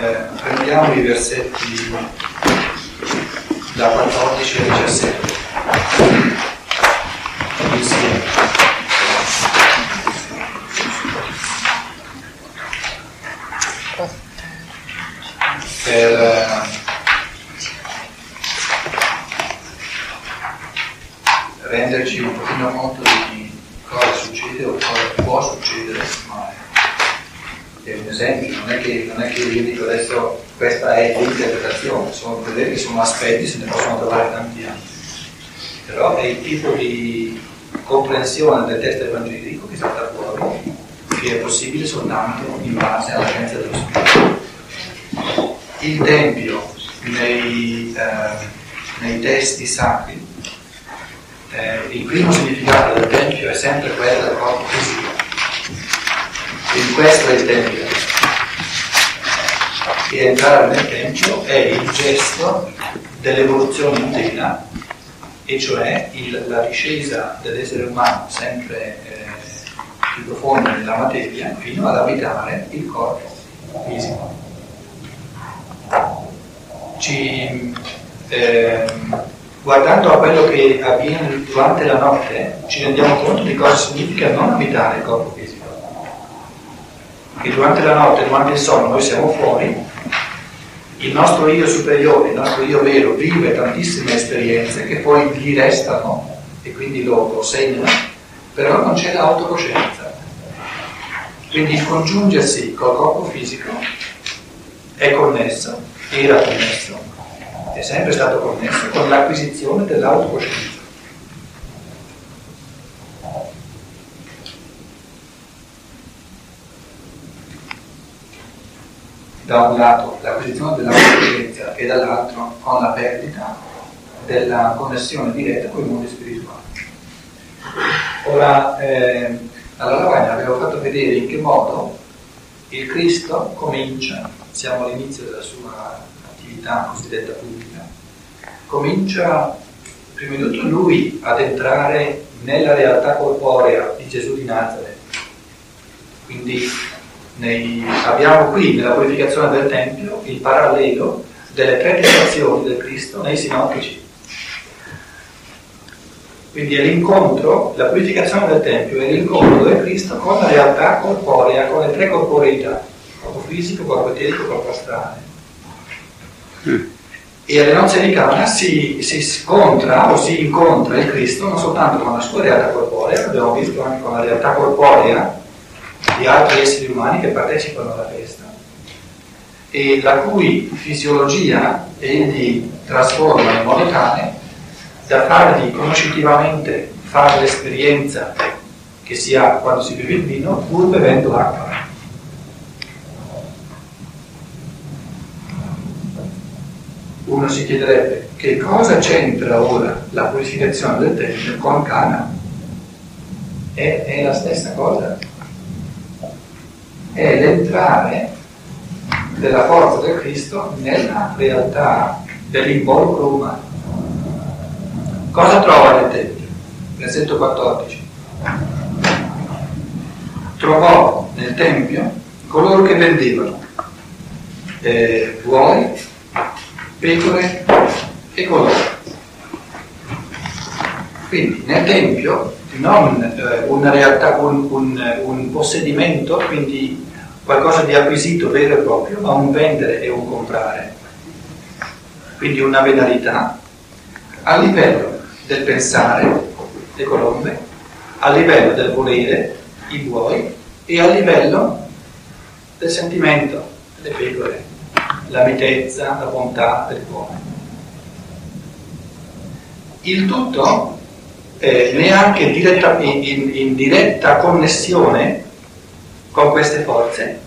eh, prendiamo i versetti da 14 a 17. Insieme. Per eh, renderci un pochino conto di cosa succede o cosa può succedere mai. È un esempio, non è che, non è che io dico adesso questa è l'interpretazione, sono, vedere sono aspetti, se ne possono trovare tanti altri. Però è il tipo di comprensione del testo evangelico che salta fuori, che è possibile soltanto in base alla scienza dello Spirito. Il Tempio nei, eh, nei testi sacri eh, il primo significato del Tempio è sempre quello del corpo fisico. Quindi questo è il Tempio. E entrare nel Tempio è il gesto dell'evoluzione intera, e cioè il, la discesa dell'essere umano sempre eh, più profonda nella materia fino ad abitare il corpo fisico. Ci, eh, guardando a quello che avviene durante la notte, ci rendiamo conto di cosa significa non abitare il corpo fisico. Che durante la notte, durante il sonno, noi siamo fuori, il nostro io superiore, il nostro io vero, vive tantissime esperienze che poi gli restano e quindi lo, lo segnano, però non c'è l'autocoscienza. Quindi il congiungersi col corpo fisico è connesso, era connesso è sempre stato connesso con l'acquisizione dell'autocoscienza. Da un lato l'acquisizione dell'autocoscienza e dall'altro con la perdita della connessione diretta con i mondi spirituali. Ora, eh, alla lavagna abbiamo fatto vedere in che modo il Cristo comincia, siamo all'inizio della sua attività cosiddetta pubblica, comincia prima di tutto lui ad entrare nella realtà corporea di Gesù di Nazareth. Quindi nei, abbiamo qui nella purificazione del Tempio il parallelo delle tre tentazioni del Cristo nei sinottici. Quindi è l'incontro, la purificazione del Tempio è l'incontro del Cristo con la realtà corporea, con le tre corporeità, corpo fisico, corpo eterico, corpo astrale. E alle nozze di Cana si, si, scontra o si incontra il Cristo non soltanto con la sua realtà corporea, abbiamo visto anche con la realtà corporea di altri esseri umani che partecipano alla festa, e la cui fisiologia egli trasforma in modo tale da fargli conoscitivamente fare l'esperienza che si ha quando si beve il vino pur bevendo l'acqua. uno si chiederebbe che cosa c'entra ora la purificazione del Tempio con Cana? È, è la stessa cosa. È l'entrare della forza del Cristo nella realtà dell'involucro umano. Cosa trova nel Tempio? Versetto 14. Trovò nel Tempio coloro che vendevano eh, pecore e colori. Quindi nel Tempio non eh, una realtà, un, un, un, possedimento, quindi qualcosa di acquisito vero e proprio, ma un vendere e un comprare. Quindi una venalità a livello del pensare, le colombe, a livello del volere, i buoi, e a livello del sentimento, le pecore la mitezza, la bontà del cuore. Il tutto eh, neanche diretta, in, in, diretta connessione con queste forze,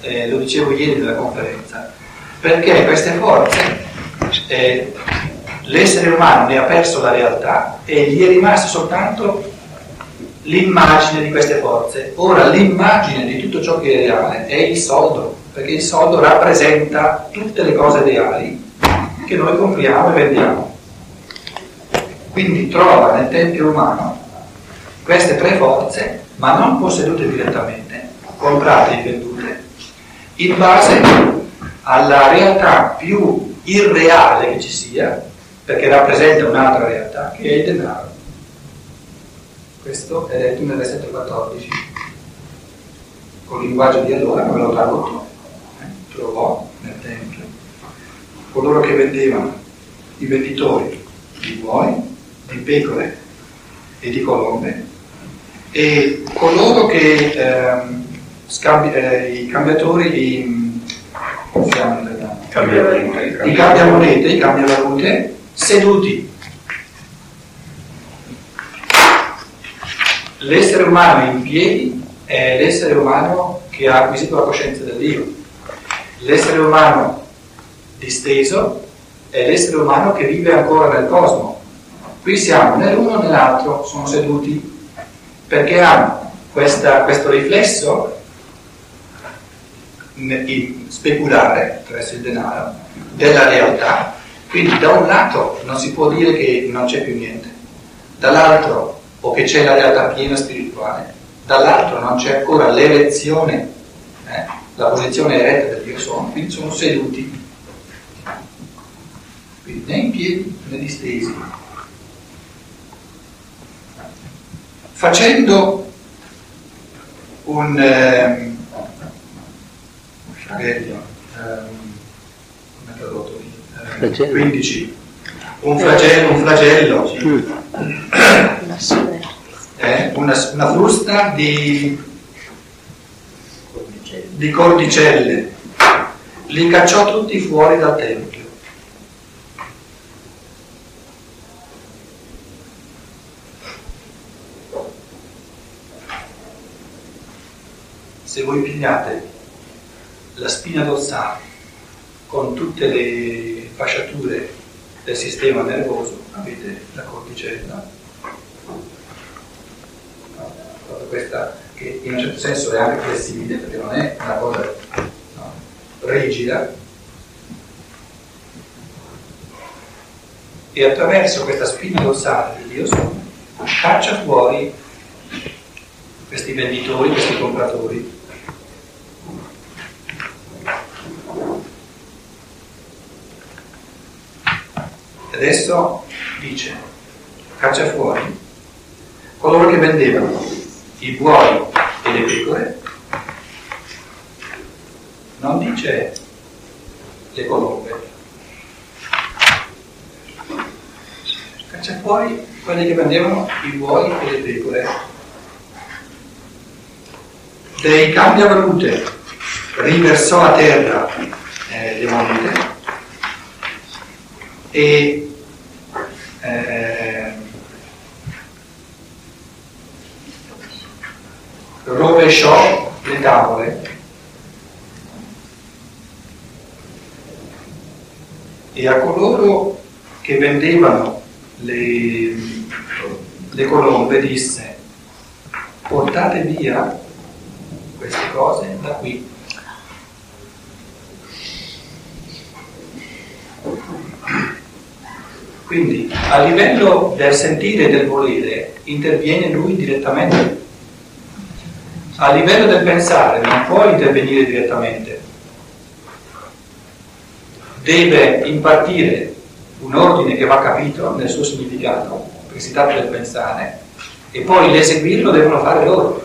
eh, lo dicevo ieri nella conferenza, perché queste forze, eh, l'essere umano ne ha perso la realtà e gli è rimasta soltanto l'immagine di queste forze. Ora l'immagine di tutto ciò che è reale è il soldo perché il soldo rappresenta tutte le cose reali che noi compriamo e vendiamo. Quindi trova nel Tempio umano queste tre forze, ma non possedute direttamente, comprate e vendute, in base alla realtà più irreale che ci sia, perché rappresenta un'altra realtà, che è il denaro. Questo è detto nel versetto 14. Con il linguaggio di allora me lo tradotto, eh, trovò nel Tempio coloro che vendevano, i venditori di buoi, di pecore e di colombe, e coloro che ehm, scambi, eh, i cambiatori, i, cambiamonete, i cambiamonete, i cambiavalute, seduti. L'essere umano in piedi è l'essere umano che ha acquisito la coscienza del Dio. L'essere umano disteso è l'essere umano che vive ancora nel cosmo. Qui siamo né l'uno né l'altro, sono seduti. Perché hanno questa, questo riflesso? Speculare attraverso il denaro della realtà. Quindi da un lato non si può dire che non c'è più niente, dall'altro o che c'è la realtà piena spirituale, dall'altro non c'è ancora l'elezione, eh, la posizione eretta del Dio sono, quindi sono seduti. Quindi né in piedi né distesi. Facendo un eh, ehm, tradotto lì? Eh, 15, un flagello, un flagello eh, una, una frusta di, di cordicelle, li cacciò tutti fuori dal tempio. Se voi pigliate la spina dorsale con tutte le fasciature del sistema nervoso, avete la cordicella, questa che in un certo senso è anche flessibile perché non è una cosa no, rigida, e attraverso questa spina dorsale di Dio sono caccia fuori questi venditori, questi compratori Adesso dice, caccia fuori coloro che vendevano i buoi e le pecore, non dice le colombe, caccia fuori quelli che vendevano i buoi e le pecore. Dei cambiavalute riversò a terra eh, le monete e eh, rovesciò le tavole e a coloro che vendevano le, le colombe disse portate via queste cose da qui Quindi a livello del sentire e del volere interviene lui direttamente. A livello del pensare non può intervenire direttamente. Deve impartire un ordine che va capito nel suo significato, perché si tratta del pensare, e poi l'eseguirlo devono fare loro.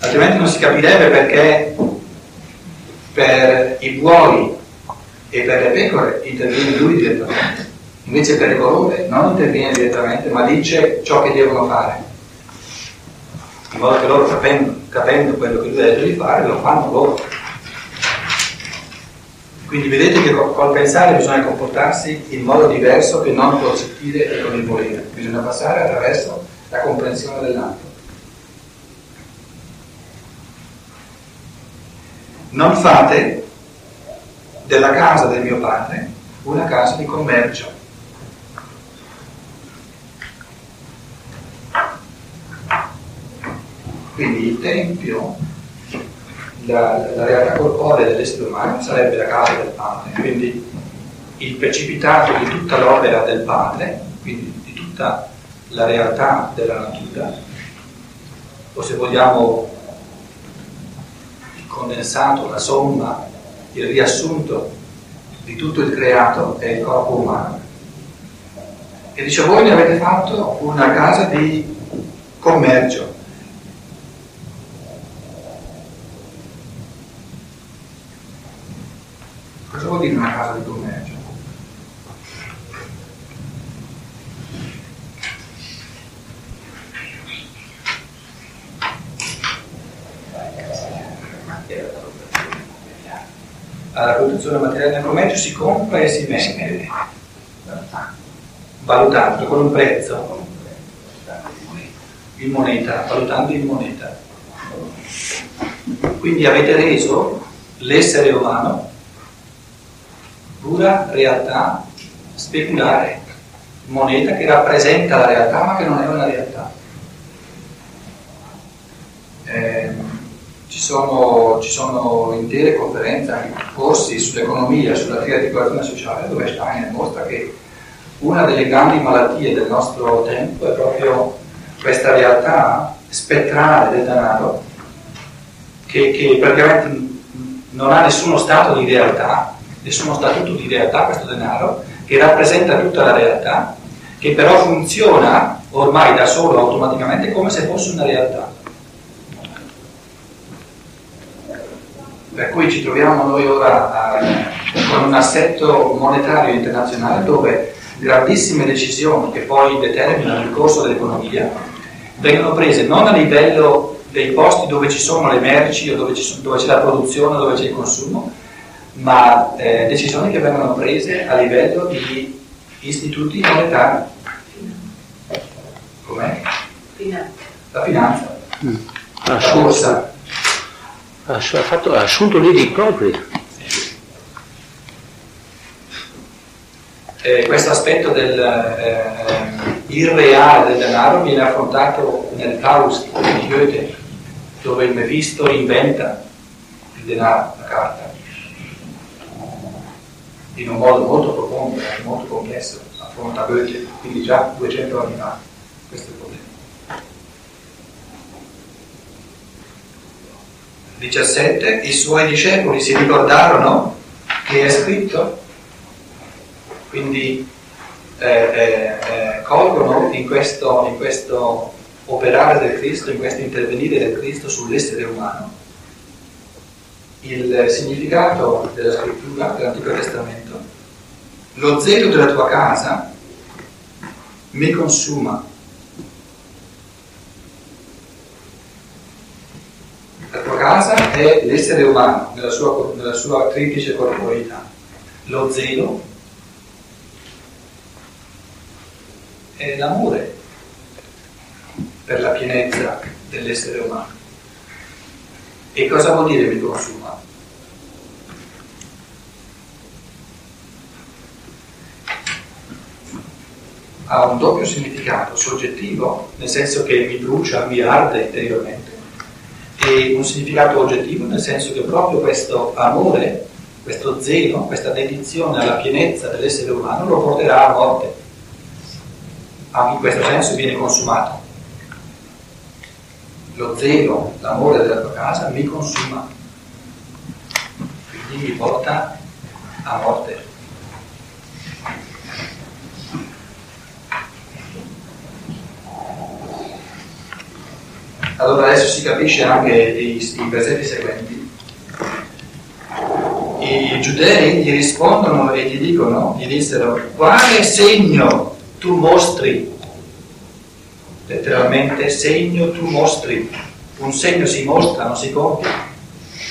Altrimenti non si capirebbe perché per i buoi e per le pecore interviene lui direttamente. Invece per le colombe non interviene direttamente, ma dice ciò che devono fare. In modo che loro capendo, capendo quello che lui ha detto di fare, lo fanno loro. Quindi vedete che col pensare bisogna comportarsi in modo diverso che non col sentire e con il volere. Bisogna passare attraverso la comprensione dell'altro. Non fate della casa del mio padre una casa di commercio. Quindi il Tempio, la, la realtà corporea dell'essere umano sarebbe la casa del Padre, quindi il precipitato di tutta l'opera del Padre, quindi di tutta la realtà della natura, o se vogliamo condensato, la somma, il riassunto di tutto il creato è il corpo umano. E dice voi ne avete fatto una casa di commercio. Vuol dire una casa di commercio? alla produzione materiale del commercio si compra e si vende, valutando con un prezzo in moneta, valutando in moneta. Quindi avete reso l'essere umano pura realtà speculare, moneta che rappresenta la realtà ma che non è una realtà. Eh, ci sono, ci sono, intere conferenze, anche corsi sull'economia, sulla triarticolazione sociale, dove Steiner mostra che una delle grandi malattie del nostro tempo è proprio questa realtà spettrale del denaro, che, che praticamente non ha nessuno stato di realtà, nessuno statuto di realtà questo denaro, che rappresenta tutta la realtà, che però funziona ormai da solo automaticamente come se fosse una realtà. Per cui ci troviamo noi ora a, con un assetto monetario internazionale dove grandissime decisioni che poi determinano il corso dell'economia vengono prese non a livello dei posti dove ci sono le merci o dove, sono, dove c'è la produzione o dove c'è il consumo, ma eh, decisioni che vengono prese a livello di istituti monetari. Com'è? Finanza. La finanza. Mm. La borsa ha, fatto, ha assunto lì dei propri. Eh, questo aspetto del eh, irreale del denaro viene affrontato nel Faust di Goethe, dove il Mephisto inventa il denaro, la carta, in un modo molto profondo, molto complesso, affronta Goethe, quindi già 200 anni fa questo è il problema. 17, i suoi discepoli si ricordarono che è scritto, quindi eh, eh, eh, colgono in questo, in questo operare del Cristo, in questo intervenire del Cristo sull'essere umano, il significato della scrittura dell'Antico Testamento. Lo zelo della tua casa mi consuma La tua casa è l'essere umano nella sua, nella sua triplice corporeità. Lo zelo è l'amore per la pienezza dell'essere umano. E cosa vuol dire mi consuma? Ha un doppio significato, soggettivo, nel senso che mi brucia, mi arde interiormente e un significato oggettivo, nel senso che proprio questo amore, questo zelo, questa dedizione alla pienezza dell'essere umano lo porterà a morte. Anche in questo senso viene consumato. Lo zelo, l'amore della tua casa mi consuma, quindi mi porta a morte. Allora adesso si capisce anche i, i versetti seguenti. I giudei gli rispondono e gli dicono, gli dissero, quale segno tu mostri? Letteralmente, segno tu mostri. Un segno si mostra, non si compie.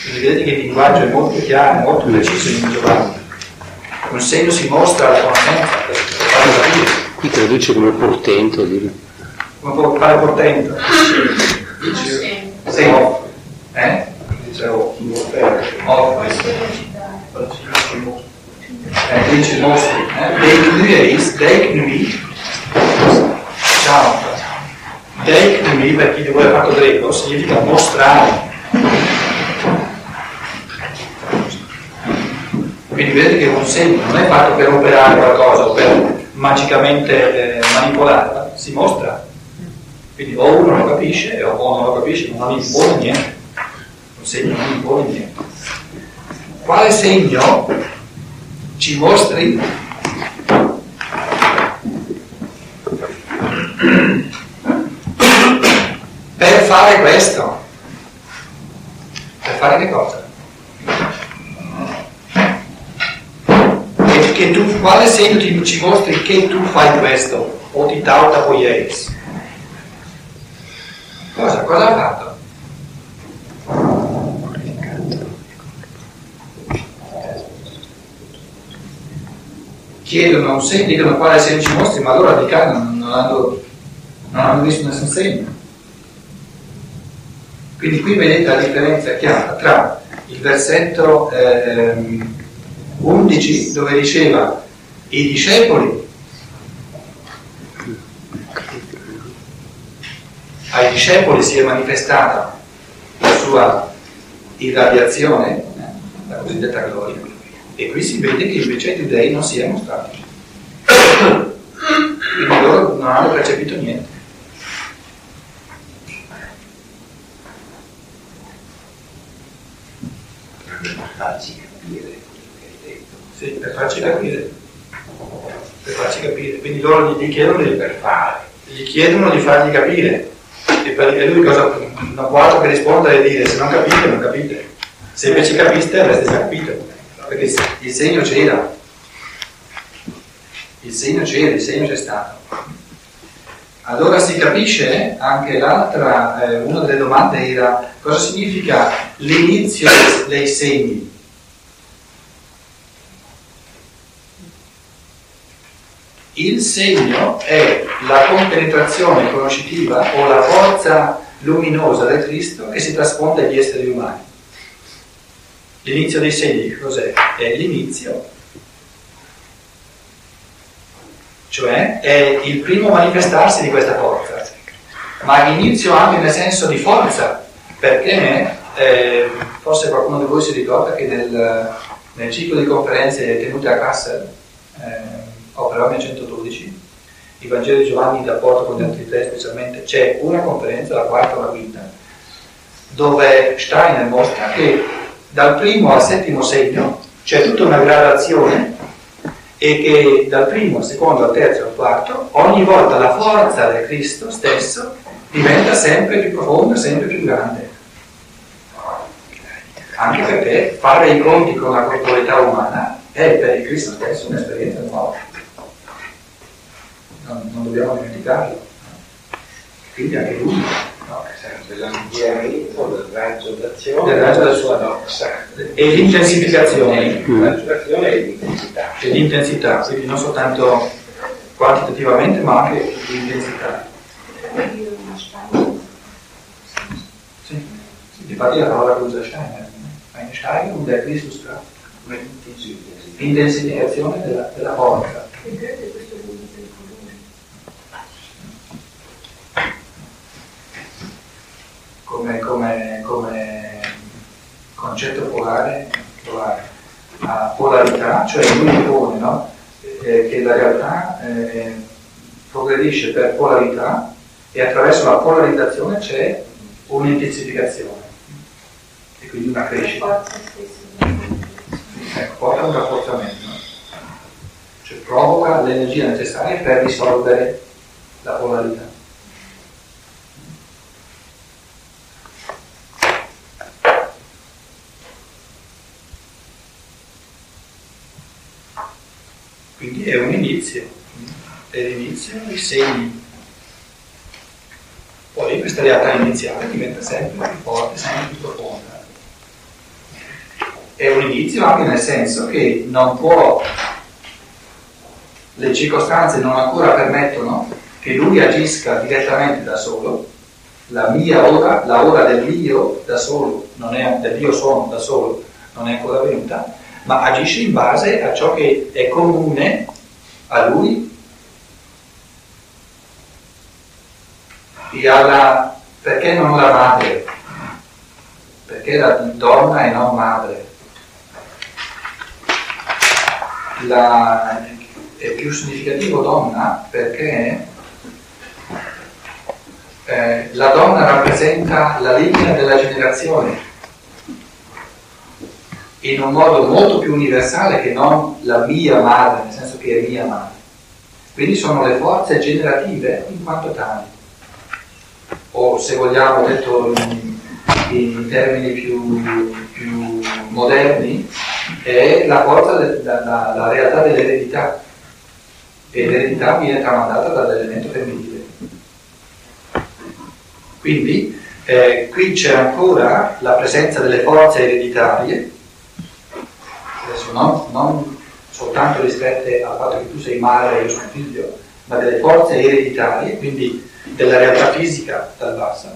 Quindi vedete che il linguaggio è molto chiaro, molto preciso in Giovanni. Un segno si mostra alla conoscenza per, farlo capire. Qui traduce come portento. Dire. Come portento? Dice sì. Eh? Dice off. Off. Eh, dice nostri. Eh? Deiknumis, deiknumi. Ciao. Deiknumi, per chi di voi ha fatto greco, significa mostrare. Quindi vedete che un segno non è fatto per operare qualcosa o per magicamente eh, manipolarla, si mostra. Quindi o uno lo capisce o non lo capisce, non impone niente. un segno non impone niente. Quale segno ci mostri per fare questo? Per fare che cosa? Che tu, quale segno ti, ci mostri che tu fai questo? O ti tauta poieis? Cosa? Cosa ha fatto? chiedono un segno, dicono quale segno ci mostri, ma loro di carne non, non, hanno, non hanno visto nessun segno. Quindi qui vedete la differenza chiara tra il versetto eh, 11 dove diceva i discepoli ai discepoli si è manifestata la sua irradiazione, eh, la cosiddetta gloria, e qui si vede che invece i giudei non si è mostrato. Quindi loro non hanno percepito niente. Per farci capire che hai detto. Sì, per farci capire. Per farci capire. Quindi loro gli chiedono di, Per fare. gli chiedono di fargli capire. E, per, e lui cosa può altro che rispondere e dire se non capite, non capite. Se invece capiste avreste già capito. Perché il segno c'era. Il segno c'era, il segno c'è stato. Allora si capisce anche l'altra, eh, una delle domande era cosa significa l'inizio dei segni. Il segno è la compenetrazione conoscitiva o la forza luminosa del Cristo che si trasfonde agli esseri umani. L'inizio dei segni cos'è? È l'inizio, cioè è il primo manifestarsi di questa forza, ma inizio anche nel senso di forza, perché eh, forse qualcuno di voi si ricorda che nel, nel ciclo di conferenze tenute a Kassel, eh, Opera 112, il Vangelo di Giovanni in rapporto con gli altri tre specialmente, c'è una conferenza, la quarta o la quinta, dove Steiner mostra che dal primo al settimo segno c'è tutta una gradazione e che dal primo al secondo al terzo al quarto ogni volta la forza del Cristo stesso diventa sempre più profonda, sempre più grande. Anche perché fare i conti con la corporalità umana è per il Cristo stesso un'esperienza nuova. Non, non dobbiamo dimenticarlo. Quindi anche lui No, serve l'ampliamento del raggio d'azione Del raggio della sua doxa. e l'intensificazione. D'azione e l'intensità. e l'intensità, quindi non soltanto quantitativamente ma anche l'intensità. Sì, sì, infatti la parola che usa Steiner, Einstein und der Christuskraft, intensificazione della, della forza. Come, come, come concetto polare, polare, a polarità, cioè lui pone no? Eh, che la realtà eh, progredisce per polarità e attraverso la polarizzazione c'è un'intensificazione e quindi una crescita. Ecco, porta un rafforzamento, cioè provoca l'energia necessaria per risolvere la polarità. Quindi è un inizio, è l'inizio dei segni. Poi questa realtà iniziale diventa sempre più forte, sempre più profonda. È un inizio anche nel senso che non può, le circostanze non ancora permettono che lui agisca direttamente da solo, la mia ora, la ora del mio da solo, non è, del io sono da solo, non è ancora venuta, ma agisce in base a ciò che è comune a lui e alla, perché non la madre? Perché la donna e non madre? La, è più significativo donna perché eh, la donna rappresenta la linea della generazione in un modo molto più universale che non la mia madre, nel senso che è mia madre. Quindi sono le forze generative in quanto tali. O se vogliamo detto in, in termini più, più, moderni, è la forza, de, la, la, la realtà dell'eredità. E l'eredità viene tramandata dall'elemento femminile. Quindi eh, qui c'è ancora la presenza delle forze ereditarie, adesso non, soltanto rispette al fatto che tu sei madre e io sono figlio, ma delle forze ereditarie, quindi della realtà fisica dal basso.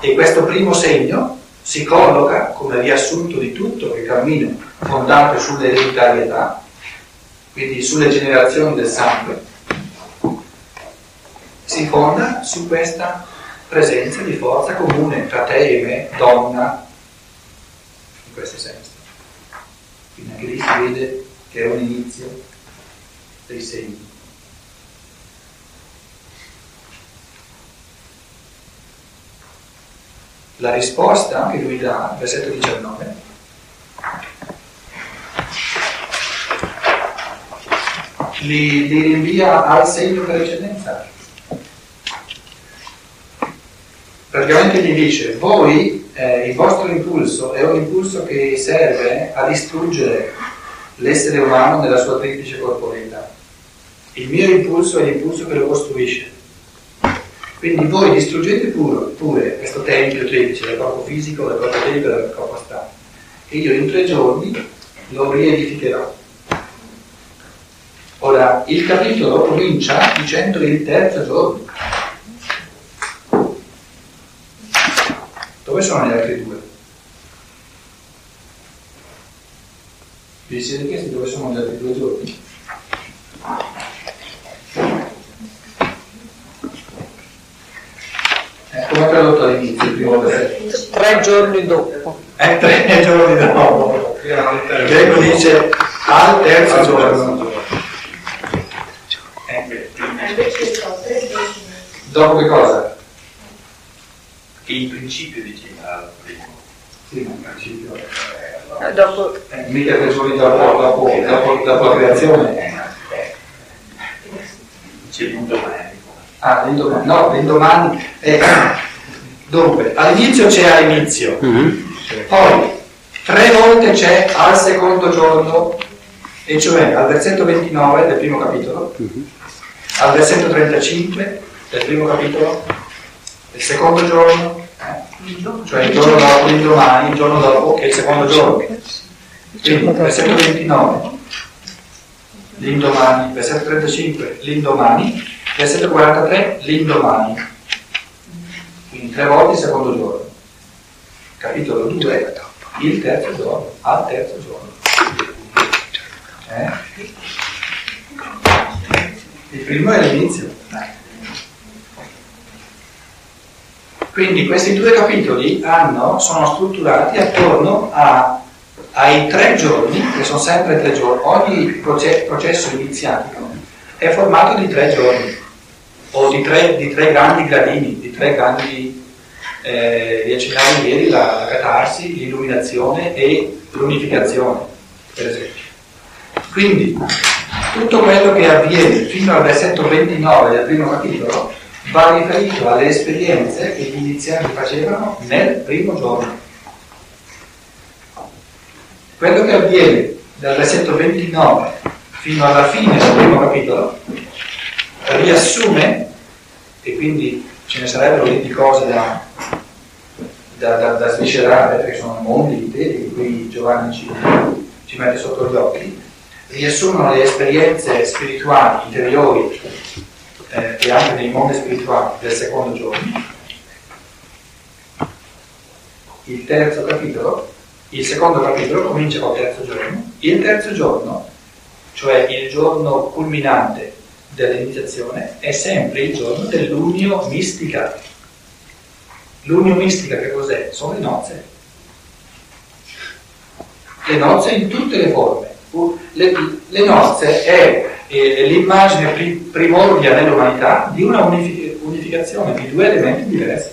E questo primo segno si colloca come riassunto di tutto il cammino fondato sull'ereditarietà, quindi sulle generazioni del sangue, si fonda su questa presenza di forza comune tra te e me, donna, in questo senso. Quindi anche lì si vede che è un inizio dei segni. La risposta che lui dà, versetto 19, li, li rinvia al segno per eccellenza praticamente gli dice, voi, eh, il vostro impulso è un impulso che serve a distruggere l'essere umano nella sua triplice corporeità. Il mio impulso è l'impulso che lo costruisce. Quindi voi distruggete pure, pure questo tempio triplice del corpo fisico, del corpo eterico e corpo astrale. E io in tre giorni lo riedificherò. Ora, il capitolo comincia dicendo il terzo giorno. Dove sono gli altri due? Vi siete chiesti dove sono gli altri due giorni? Eh, come è tradotto all'inizio il primo versetto? Tre giorni dopo. Eh, tre giorni dopo. Greco dice al terzo giorno. Eh, dopo che cosa? In principio diceva al primo. Sì, ma in principio. Eh, dopo... Eh, mica tre giorni dopo, dopo, dopo, dopo la creazione. C'è l'indomani. Ah, l'indomani. No, l'indomani. Eh, dunque, all'inizio c'è all'inizio. Mhm. Poi, tre volte c'è al secondo giorno, e cioè al versetto 29 del primo capitolo, al versetto 35 del primo capitolo, il secondo giorno, eh, cioè il giorno dopo, l'indomani, il giorno dopo, che è il secondo giorno. Quindi, versetto 29, l'indomani, versetto 35, l'indomani, versetto 43, l'indomani. Quindi tre volte il secondo giorno. Capitolo 2, il terzo giorno, al terzo giorno. Eh? Il primo è l'inizio. Quindi questi due capitoli hanno, sono strutturati attorno a, ai tre giorni, che sono sempre tre giorni. Ogni proce- processo iniziatico è formato di tre giorni, o di tre, di tre grandi gradini, di tre grandi, eh, vi accennavo ieri, la, la catarsi, l'illuminazione e l'unificazione, per esempio. Quindi tutto quello che avviene fino al versetto 29 del primo capitolo va riferito alle esperienze che gli inizianti facevano nel primo giorno. Quello che avviene dal versetto 29 fino alla fine del primo capitolo riassume, e quindi ce ne sarebbero lì di cose da, da, da, da sviscerare, perché sono mondi interi in cui Giovanni ci, ci mette sotto gli occhi, riassumono le esperienze spirituali interiori eh, e anche nei mondi spirituali del secondo giorno. Il terzo capitolo, il secondo capitolo comincia col terzo giorno. Il terzo giorno, cioè il giorno culminante dell'iniziazione, è sempre il giorno dell'unio mistica. L'unio mistica che cos'è? Sono le nozze. Le nozze in tutte le forme. Le, le nozze è eh, l'immagine pri- primordia nell'umanità di una unific- unificazione di due elementi diversi.